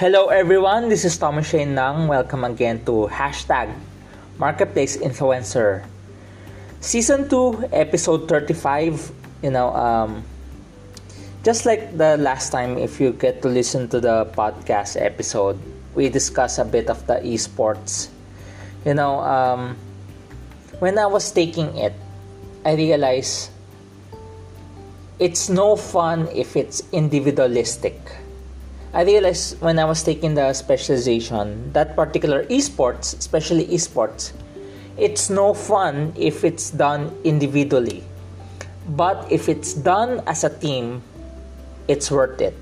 Hello everyone, this is Thomas Shane Nang. Welcome again to hashtag Marketplace Influencer. Season 2, episode 35. You know, um, just like the last time, if you get to listen to the podcast episode, we discuss a bit of the esports. You know, um, when I was taking it, I realized it's no fun if it's individualistic. I realized when I was taking the specialization that particular esports, especially esports, it's no fun if it's done individually. But if it's done as a team, it's worth it.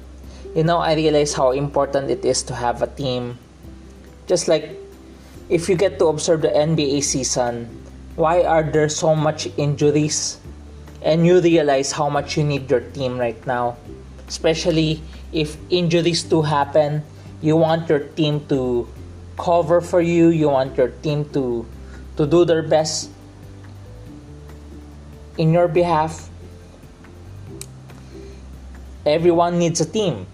You know, I realize how important it is to have a team. Just like if you get to observe the NBA season, why are there so much injuries? And you realize how much you need your team right now. Especially if injuries do happen, you want your team to cover for you, you want your team to to do their best in your behalf. Everyone needs a team.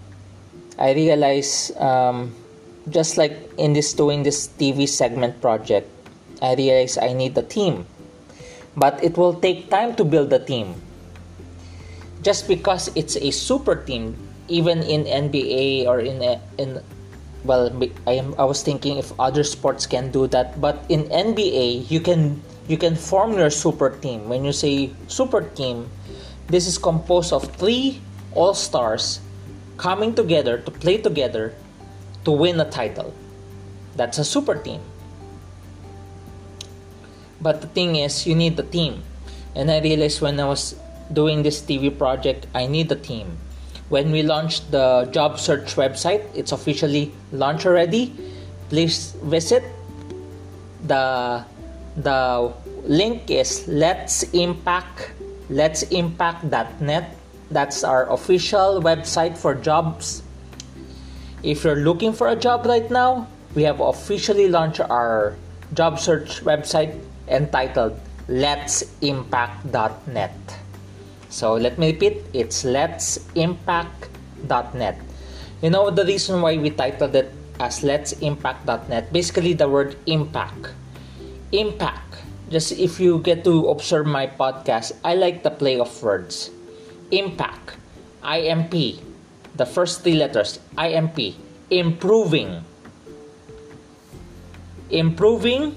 I realize um, just like in this doing this TV segment project, I realize I need a team. But it will take time to build a team. Just because it's a super team, even in NBA or in in well, I am I was thinking if other sports can do that, but in NBA you can you can form your super team. When you say super team, this is composed of three all stars coming together to play together to win a title. That's a super team. But the thing is, you need the team. And I realized when I was doing this TV project, I need the team. When we launched the job search website, it's officially launched already. Please visit the the link is let's impact let's impact.net that's our official website for jobs if you're looking for a job right now we have officially launched our job search website entitled Let's Impact.net. So let me repeat it's Let's You know the reason why we titled it as Let's Basically, the word impact. Impact. Just if you get to observe my podcast, I like the play of words. Impact. IMP. The first three letters. IMP. Improving. Improving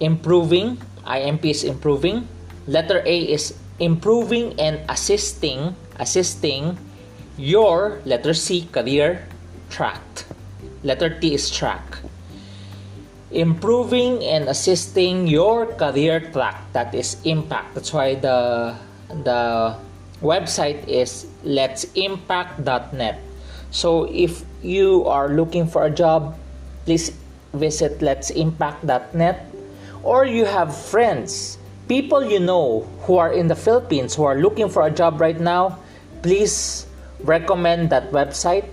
improving imp is improving letter a is improving and assisting assisting your letter c career track. Letter t is track. Improving and assisting your career track. That is impact. That's why the the website is let's impact.net so if you are looking for a job please visit let's impact.net or you have friends, people you know who are in the Philippines who are looking for a job right now, please recommend that website.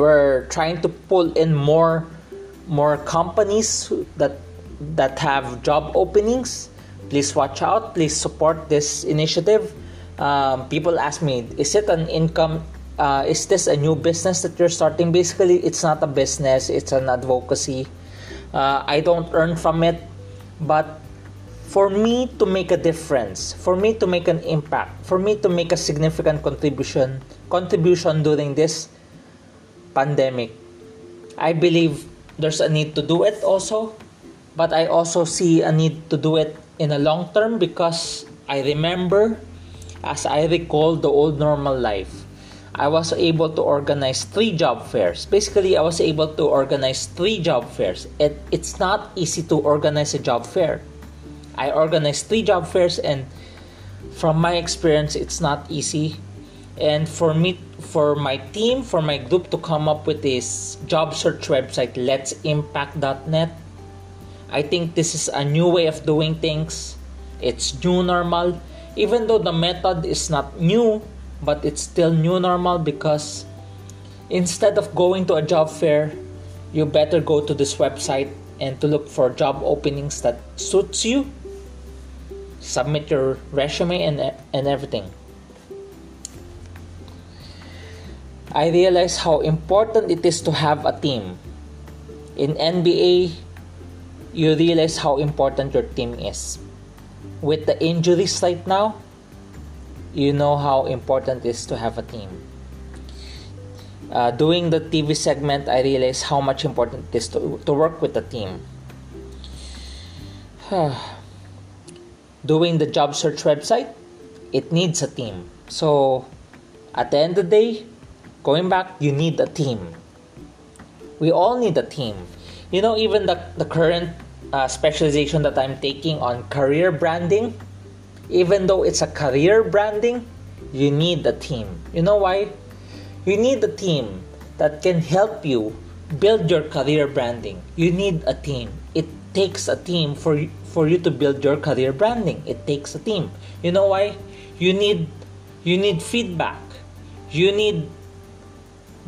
We're trying to pull in more more companies that that have job openings. Please watch out. Please support this initiative. Um, people ask me, is it an income? Uh, is this a new business that you're starting? Basically, it's not a business. It's an advocacy uh, I don't earn from it, but for me to make a difference, for me to make an impact, for me to make a significant contribution contribution during this pandemic, I believe there's a need to do it also, but I also see a need to do it in a long term because I remember as I recall the old normal life I was able to organize three job fairs. Basically, I was able to organize three job fairs. It, it's not easy to organize a job fair. I organized three job fairs, and from my experience, it's not easy. And for me, for my team, for my group to come up with this job search website, Let's Impact.net, I think this is a new way of doing things. It's new normal. Even though the method is not new, but it's still new normal because instead of going to a job fair you better go to this website and to look for job openings that suits you submit your resume and and everything I realized how important it is to have a team. In NBA, you realize how important your team is. With the injuries right now, you know how important it is to have a team. Uh, doing the TV segment, I realized how much important it is to, to work with the team. doing the job search website, it needs a team. So, at the end of the day, going back, you need a team. We all need a team. You know, even the, the current uh, specialization that I'm taking on career branding, even though it's a career branding, you need a team. You know why? You need a team that can help you build your career branding. You need a team. It takes a team for for you to build your career branding. It takes a team. You know why? You need you need feedback. You need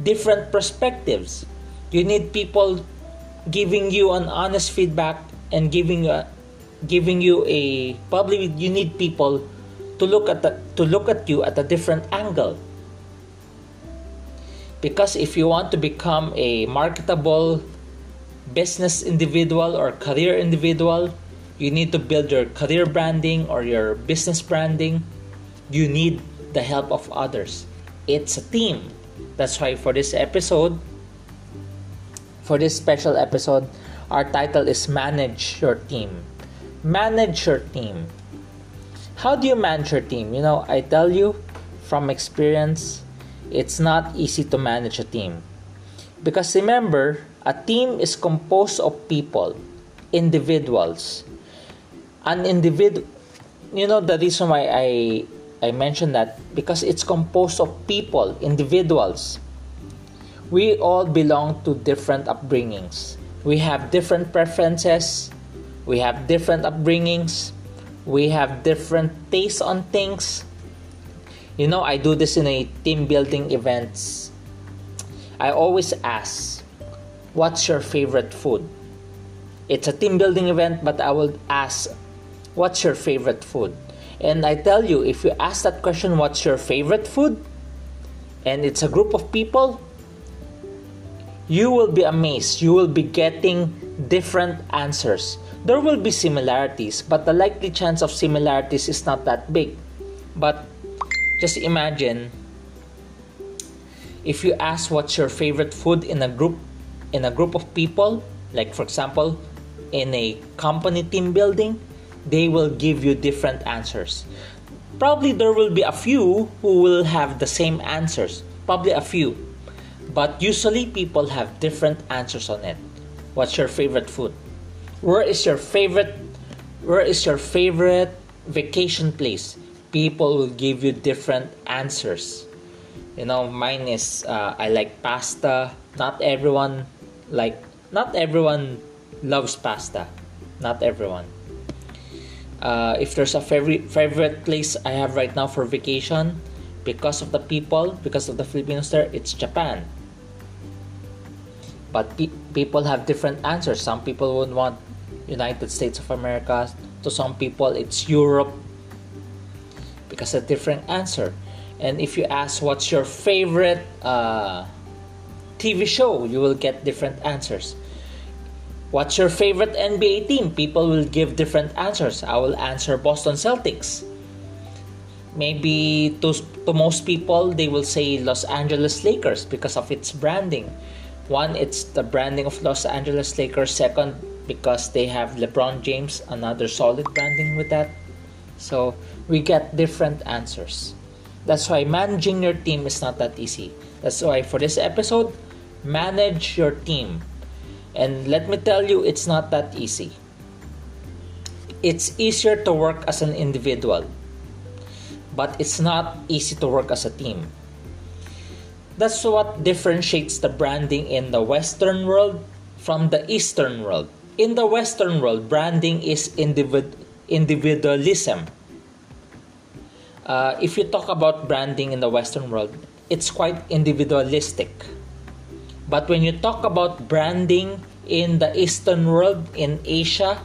different perspectives. You need people giving you an honest feedback and giving a, giving you a probably you need people to look at the, to look at you at a different angle. Because if you want to become a marketable business individual or career individual, you need to build your career branding or your business branding. You need the help of others. It's a team. That's why for this episode, for this special episode, our title is Manage Your Team. Manage your team. How do you manage your team? You know, I tell you from experience, it's not easy to manage a team. Because remember, a team is composed of people, individuals. An individual, you know, the reason why I I mentioned that because it's composed of people, individuals. We all belong to different upbringings. We have different preferences. We have different upbringings. We have different tastes on things. You know, I do this in a team building events. I always ask what's your favorite food? It's a team building event, but I will ask, what's your favorite food? And I tell you, if you ask that question, what's your favorite food? And it's a group of people, you will be amazed. You will be getting different answers. There will be similarities, but the likely chance of similarities is not that big. But just imagine if you ask what's your favorite food in a group in a group of people, like for example, in a company team building, they will give you different answers. Probably there will be a few who will have the same answers, probably a few. But usually people have different answers on it. What's your favorite food? Where is your favorite where is your favorite vacation place? People will give you different answers. You know, mine is uh, I like pasta. Not everyone like not everyone loves pasta not everyone uh, if there's a favorite favorite place i have right now for vacation because of the people because of the filipinos there it's japan. But pe- people have different answers. Some people would want united states of america. To some people it's europe. Because a different answer. And if you ask what's your favorite uh, TV show, you will get different answers. What's your favorite NBA team? People will give different answers. I will answer Boston Celtics. Maybe to, to most people, they will say Los Angeles Lakers because of its branding. One, it's the branding of Los Angeles Lakers. Second, because they have LeBron James, another solid branding with that. So we get different answers. That's why managing your team is not that easy. That's why for this episode, manage your team. And let me tell you, it's not that easy. It's easier to work as an individual, but it's not easy to work as a team. That's what differentiates the branding in the Western world from the Eastern world. In the Western world, branding is individ- individualism. Uh, if you talk about branding in the Western world, it's quite individualistic but when you talk about branding in the Eastern world, in Asia,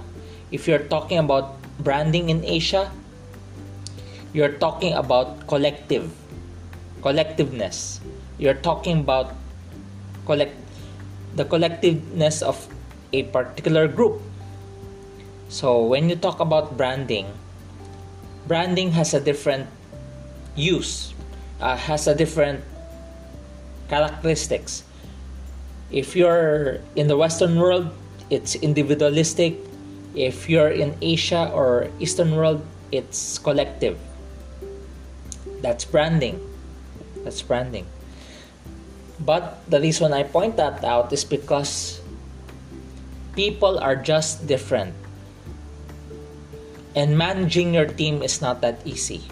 if you're talking about branding in Asia, you're talking about collective, collectiveness. you're talking about collect the collectiveness of a particular group. So when you talk about branding, branding has a different use, uh, has a different characteristics. If you're in the Western world, it's individualistic. If you're in Asia or Eastern world, it's collective. That's branding. That's branding. But the reason I point that out is because people are just different. And managing your team is not that easy.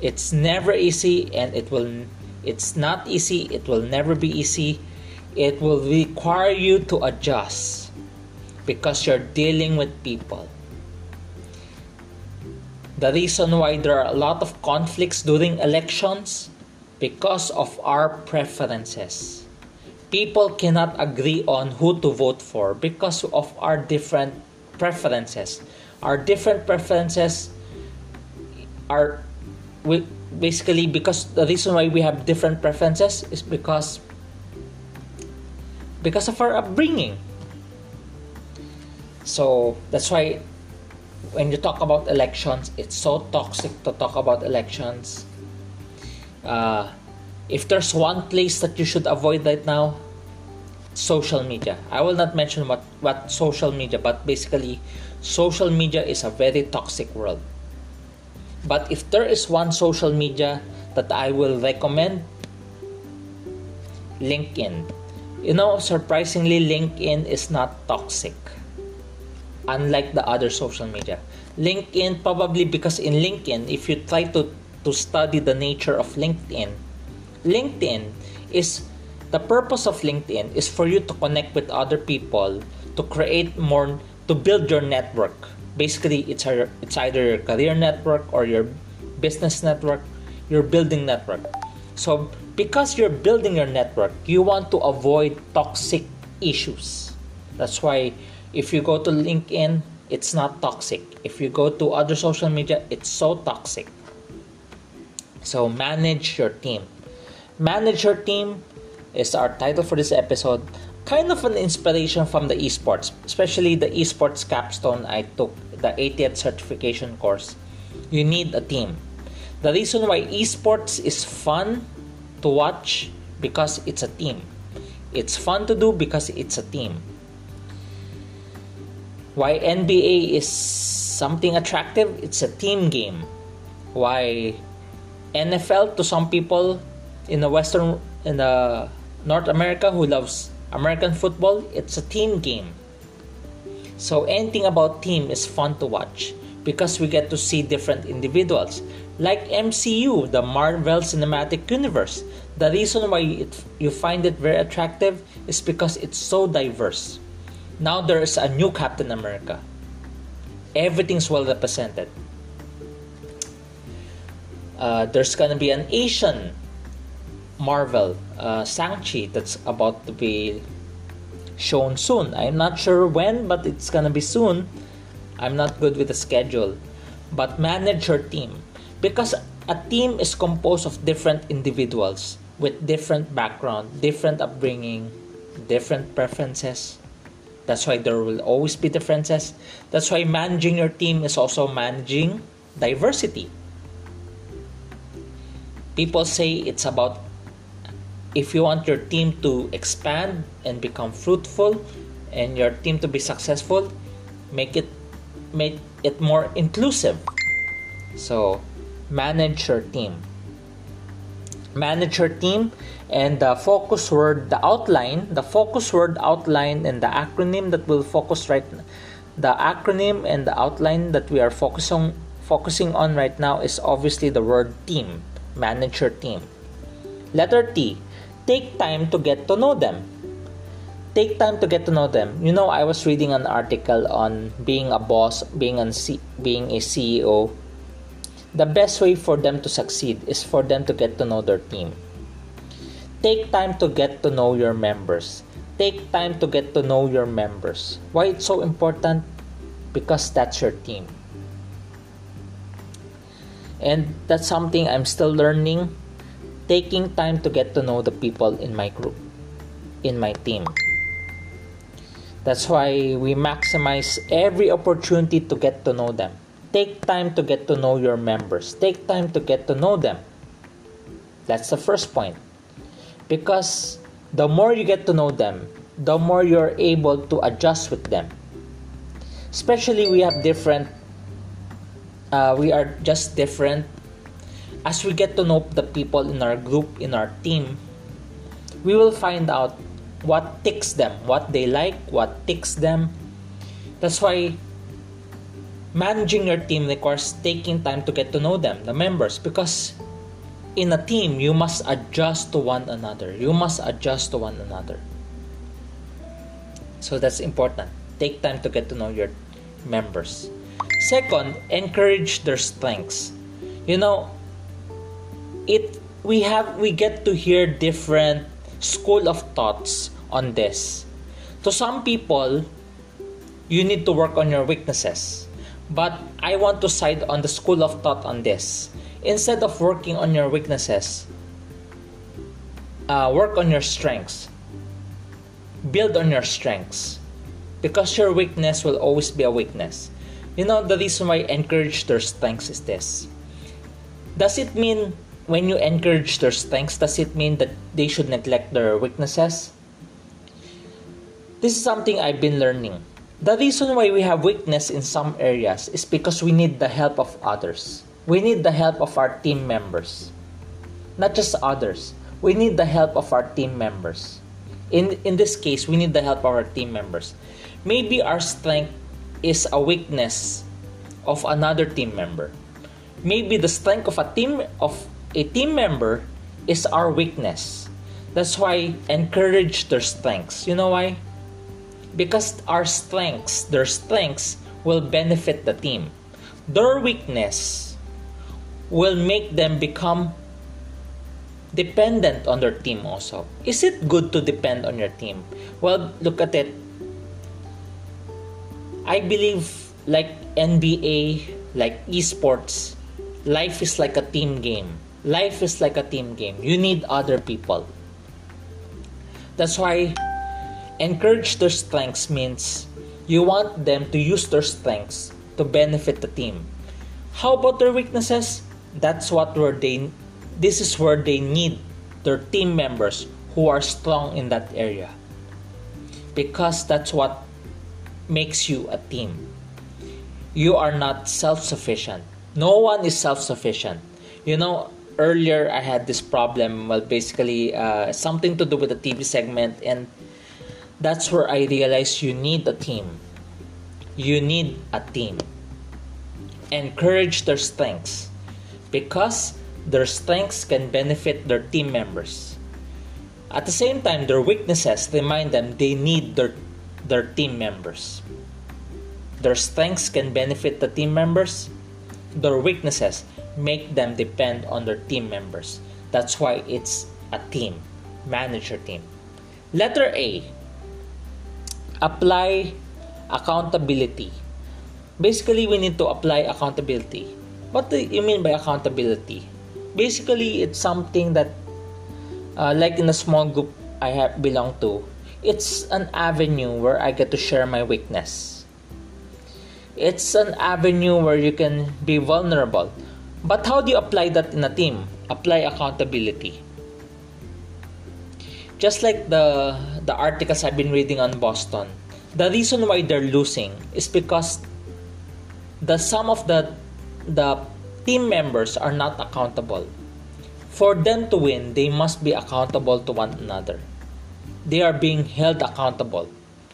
It's never easy and it will it's not easy, it will never be easy. It will require you to adjust because you're dealing with people. The reason why there are a lot of conflicts during elections because of our preferences. People cannot agree on who to vote for because of our different preferences. Our different preferences are basically because the reason why we have different preferences is because because of our upbringing. So that's why when you talk about elections, it's so toxic to talk about elections uh, if there's one place that you should avoid right now, social media. I will not mention what, what social media, but basically, social media is a very toxic world. But if there is one social media that I will recommend, LinkedIn. You know, surprisingly, LinkedIn is not toxic, unlike the other social media. LinkedIn, probably because in LinkedIn, if you try to to study the nature of LinkedIn. LinkedIn is the purpose of LinkedIn is for you to connect with other people, to create more, to build your network. Basically, it's a, it's either your career network or your business network, your building network. So, because you're building your network, you want to avoid toxic issues. That's why if you go to LinkedIn, it's not toxic. If you go to other social media, it's so toxic. So, manage your team. Manage your team is our title for this episode. Kind of an inspiration from the esports, especially the esports capstone I took, the 80th certification course. You need a team. The reason why esports is fun to watch because it's a team. It's fun to do because it's a team. Why NBA is something attractive? It's a team game. Why NFL to some people in the Western in the North America who loves American football, it's a team game. So anything about team is fun to watch because we get to see different individuals. Like MCU, the Marvel Cinematic Universe. The reason why it, you find it very attractive is because it's so diverse. Now there is a new Captain America. Everything's well represented uh, there's gonna be an Asian Marvel uh, Shang-Chi that's about to be shown soon. I'm not sure when, but it's gonna be soon. I'm not good with the schedule. But manage your team because a team is composed of different individuals with different background, different upbringing, different preferences. That's why there will always be differences. That's why managing your team is also managing diversity people say it's about if you want your team to expand and become fruitful and your team to be successful make it make it more inclusive so manage your team manage your team and the focus word the outline the focus word outline and the acronym that will focus right the acronym and the outline that we are focusing focusing on right now is obviously the word team manage your team. Letter T, take time to get to know them. Take time to get to know them. You know, I was reading an article on being a boss, being an C- being a CEO. The best way for them to succeed is for them to get to know their team. Take time to get to know your members. Take time to get to know your members. Why it's so important? Because that's your team and that's something i'm still learning taking time to get to know the people in my group, in my team. That's why we maximize every opportunity to get to know them. Take time to get to know your members. Take time to get to know them. That's the first point. Because the more you get to know them, the more you're able to adjust with them. Especially, we have different, uh, we are just different. As we get to know the people in our group, in our team, we will find out what ticks them, what they like, what ticks them. That's why managing your team requires taking time to get to know them, the members, because in a team you must adjust to one another. You must adjust to one another. So that's important. Take time to get to know your members. Second, encourage their strengths. You know, it we have we get to hear different school of thoughts on this. To some people, you need to work on your weaknesses. But I want to side on the school of thought on this. Instead of working on your weaknesses, uh, work on your strengths. Build on your strengths. Because your weakness will always be a weakness. You know, the reason why I encourage their strengths is this. Does it mean when you encourage their strengths, does it mean that they should neglect their weaknesses? This is something I've been learning. The reason why we have weakness in some areas is because we need the help of others. We need the help of our team members. Not just others. We need the help of our team members. In, in this case, we need the help of our team members. Maybe our strength is a weakness of another team member. Maybe the strength of a team of a team member is our weakness. That's why encourage their strengths. You know why? Because our strengths, their strengths will benefit the team. Their weakness will make them become dependent on their team also. Is it good to depend on your team? Well, look at it. I believe like NBA, like esports, life is like a team game life is like a team game. You need other people. That's why encourage their strengths means you want them to use their strengths to benefit the team. How about their weaknesses? That's what where they this is where they need their team members who are strong in that area. Because that's what makes you a team. You are not self-sufficient. No one is self-sufficient. You know, earlier I had this problem. Well, basically, uh, something to do with the TV segment, and that's where I realized you need a team. You need a team. Encourage their strengths because their strengths can benefit their team members. At the same time, their weaknesses remind them they need their, their team members. Their strengths can benefit the team members, their weaknesses make them depend on their team members. That's why it's a team, manager team. Letter A apply accountability. Basically, we need to apply accountability. What do you mean by accountability? Basically, it's something that, uh, like in a small group I have belong to, it's an avenue where I get to share my weakness. It's an avenue where you can be vulnerable but how do you apply that in a team? Apply accountability. Just like the the articles I've been reading on Boston, the reason why they're losing is because the some of the the team members are not accountable. For them to win, they must be accountable to one another. They are being held accountable.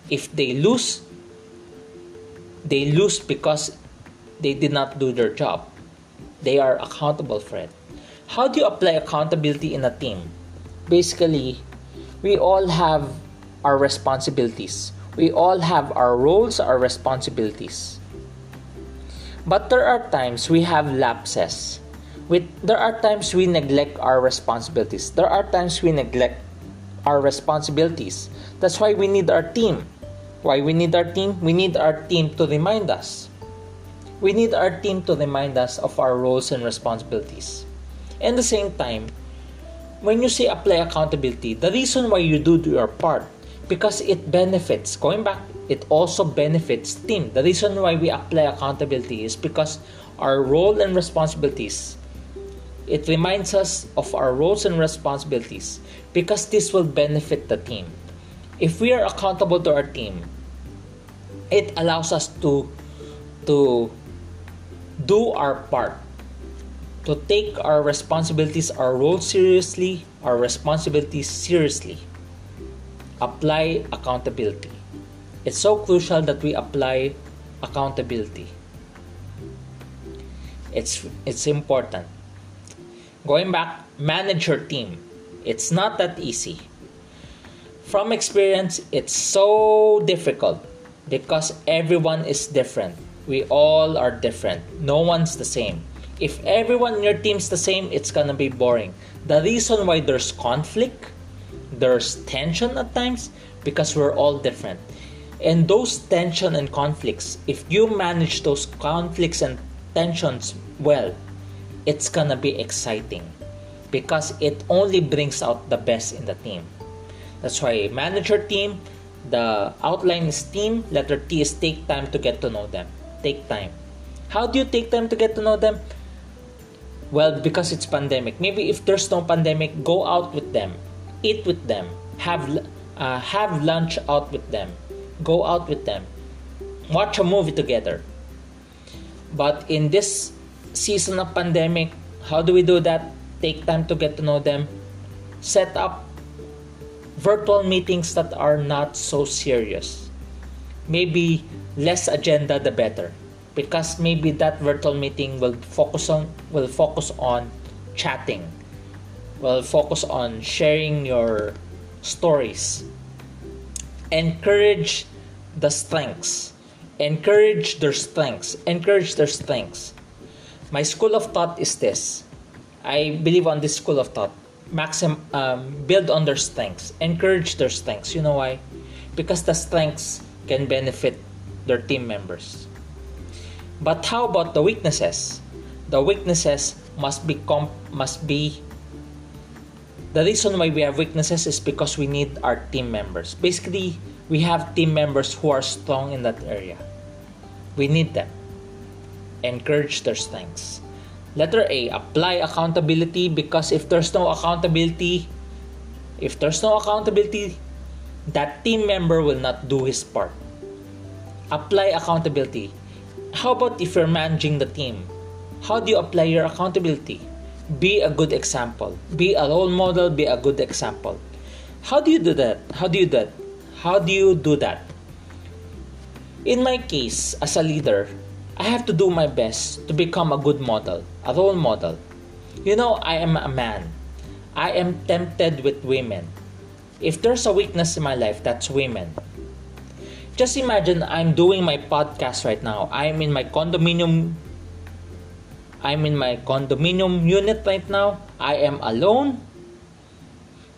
If they lose, they lose because they did not do their job they are accountable for it. How do you apply accountability in a team? Basically, we all have our responsibilities. We all have our roles, our responsibilities. But there are times we have lapses. With, there are times we neglect our responsibilities. There are times we neglect our responsibilities. That's why we need our team. Why we need our team? We need our team to remind us. We need our team to remind us of our roles and responsibilities. And the same time, when you say apply accountability, the reason why you do your part because it benefits. Going back, it also benefits team. The reason why we apply accountability is because our role and responsibilities. It reminds us of our roles and responsibilities because this will benefit the team. If we are accountable to our team, it allows us to to do our part to take our responsibilities, our role seriously, our responsibilities seriously. Apply accountability. It's so crucial that we apply accountability. It's it's important. Going back, manage your team. It's not that easy. From experience, it's so difficult because everyone is different. We all are different. No one's the same if everyone in your team's the same, it's gonna be boring. The reason why there's conflict, there's tension at times, because we're all different. And those tension and conflicts, if you manage those conflicts and tensions well, it's gonna be exciting because it only brings out the best in the team. That's why manage your team. The outline is team. Letter T is take time to get to know them. Take time. How do you take time to get to know them? Well, because it's pandemic. Maybe if there's no pandemic, go out with them, eat with them, have uh, have lunch out with them, go out with them, watch a movie together. But in this season of pandemic, how do we do that? Take time to get to know them, set up virtual meetings that are not so serious. Maybe less agenda the better because maybe that virtual meeting will focus on will focus on chatting. Will focus on sharing your stories. Encourage the strengths. Encourage their strengths. Encourage their strengths. My school of thought is this. I believe on this school of thought. Maxim um, build on their strengths. Encourage their strengths. You know why? Because the strengths can benefit their team members but how about the weaknesses? The weaknesses must be comp- must be the reason why we have weaknesses is because we need our team members. Basically, we have team members who are strong in that area. We need them. Encourage their strengths. Letter A, apply accountability because if there's no accountability, if there's no accountability, that team member will not do his part. Apply accountability how about if you're managing the team? How do you apply your accountability? Be a good example. Be a role model, be a good example. How do you do that? How do you do that? How do you do that? In my case, as a leader, I have to do my best to become a good model, a role model. You know, I am a man. I am tempted with women. If there's a weakness in my life, that's women just imagine I'm doing my podcast right now. I'm in my condominium I'm in my condominium unit right now. I am alone.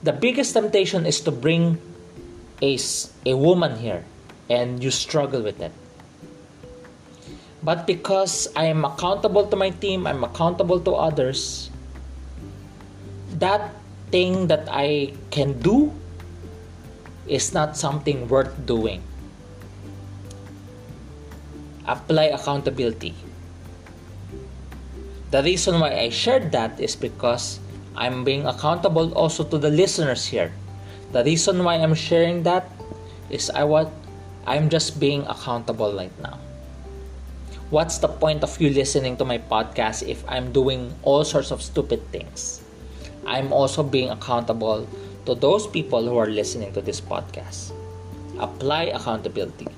The biggest temptation is to bring a, a woman here and you struggle with it. But because I am accountable to my team, I'm accountable to others, that thing that I can do is not something worth doing apply accountability. The reason why I shared that is because I'm being accountable also to the listeners here. The reason why I'm sharing that is I want I'm just being accountable right now. What's the point of you listening to my podcast if I'm doing all sorts of stupid things? I'm also being accountable to those people who are listening to this podcast. Apply accountability.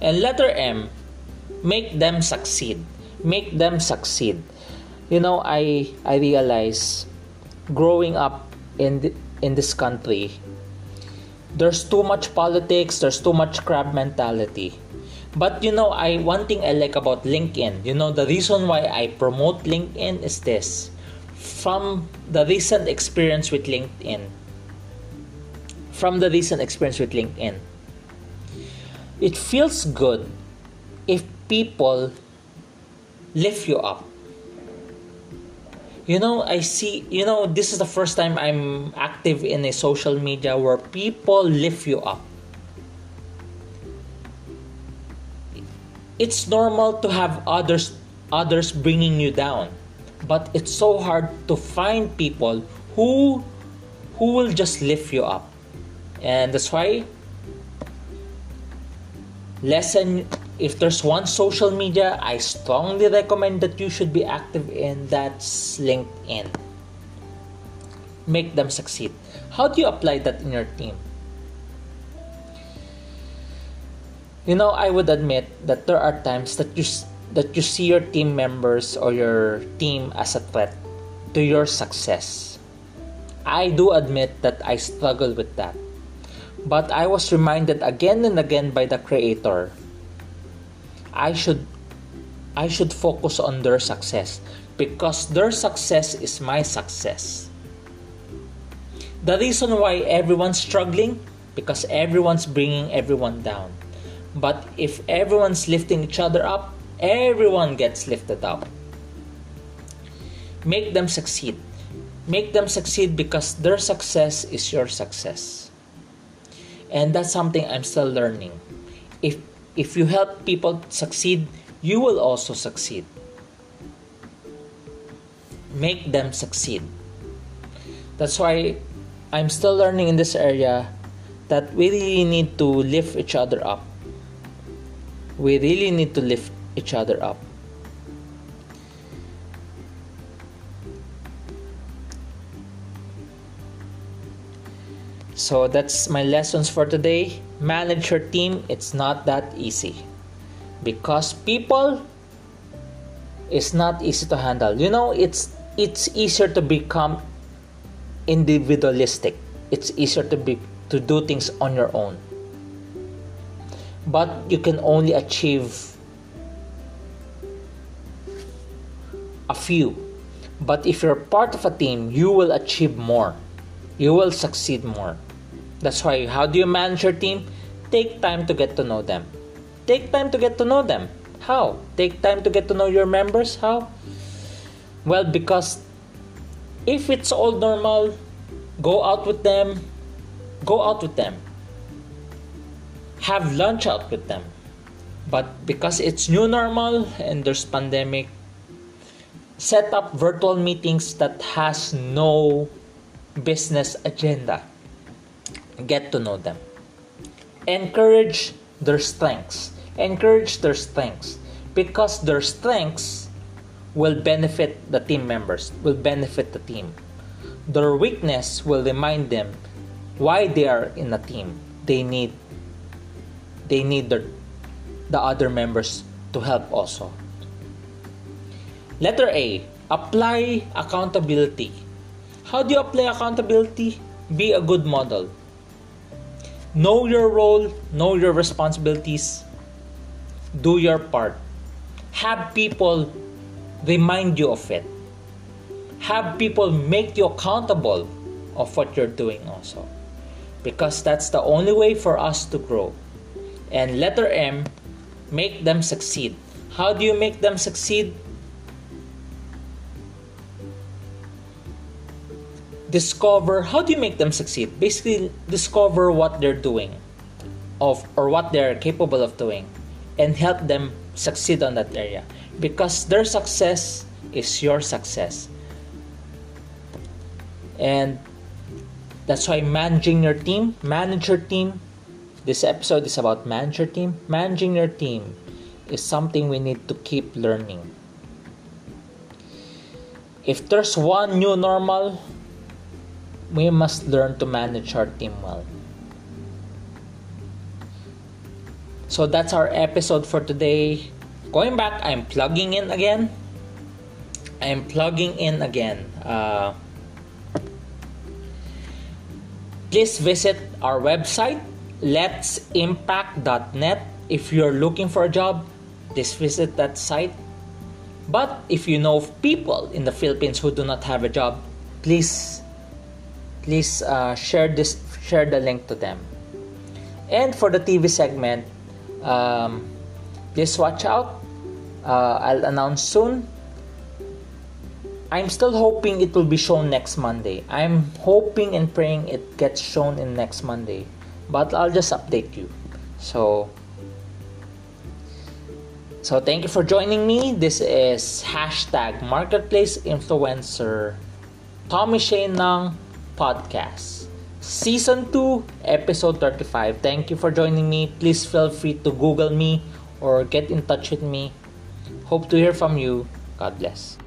And letter M make them succeed. Make them succeed. You know i i realize growing up in in this country there's too much politics there's too much crab mentality. But you know i one thing i like about linkedin you know the reason why i promote linkedin is this. From the recent experience with linkedin from the recent experience with linkedin it feels good if people lift you up. you know i see you know this is the first time i'm active in a social media where people lift you up it's normal to have others others bringing you down but it's so hard to find people who who will just lift you up and that's why lesson if there's one social media I strongly recommend that you should be active in, that's LinkedIn. Make them succeed. How do you apply that in your team? You know, I would admit that there are times that you that you see your team members or your team as a threat to your success. I do admit that I struggle with that. But I was reminded again and again by the creator I should I should focus on their success because their success is my success. The reason why everyone's struggling because everyone's bringing everyone down. But if everyone's lifting each other up, everyone gets lifted up. Make them succeed. Make them succeed because their success is your success. And that's something I'm still learning. If if you help people succeed, you will also succeed. Make them succeed. That's why I'm still learning in this area that we really need to lift each other up. We really need to lift each other up. So that's my lessons for today. Manage your team, it's not that easy. Because people is not easy to handle. You know, it's it's easier to become individualistic. It's easier to be to do things on your own. But you can only achieve a few. But if you're part of a team, you will achieve more. You will succeed more. That's why, how do you manage your team? Take time to get to know them. Take time to get to know them. How? Take time to get to know your members. How? Well, because if it's all normal, go out with them, go out with them. Have lunch out with them. But because it's new normal and there's pandemic, set up virtual meetings that has no business agenda get to know them. Encourage their strengths. Encourage their strengths because their strengths will benefit the team members, will benefit the team. Their weakness will remind them why they are in a team. They need they need the, the other members to help also. Letter A, apply accountability. How do you apply accountability? Be a good model. Know your role, know your responsibilities, do your part. Have people remind you of it. Have people make you accountable of what you're doing also. Because that's the only way for us to grow. And letter M, make them succeed. How do you make them succeed? Discover how do you make them succeed? Basically discover what they're doing of or what they're capable of doing and help them succeed on that area. Because their success is your success. And that's why managing your team manage your team. This episode is about manage your team. Managing your team is something we need to keep learning. If there's one new normal we must learn to manage our team well. So that's our episode for today. Going back, I'm plugging in again. I'm plugging in again. Uh, please visit our website, let'simpact.net. If you're looking for a job, please visit that site. But if you know of people in the Philippines who do not have a job, please please uh, share this share the link to them and for the tv segment um, please watch out uh, i'll announce soon I'm still hoping it will be shown next Monday. I'm hoping and praying it gets shown in next Monday. But I'll just update you. So so thank you for joining me. This is hashtag Marketplace Influencer Tommy Shane ng podcast. Season 2, episode 35. Thank you for joining me. Please feel free to Google me or get in touch with me. Hope to hear from you. God bless.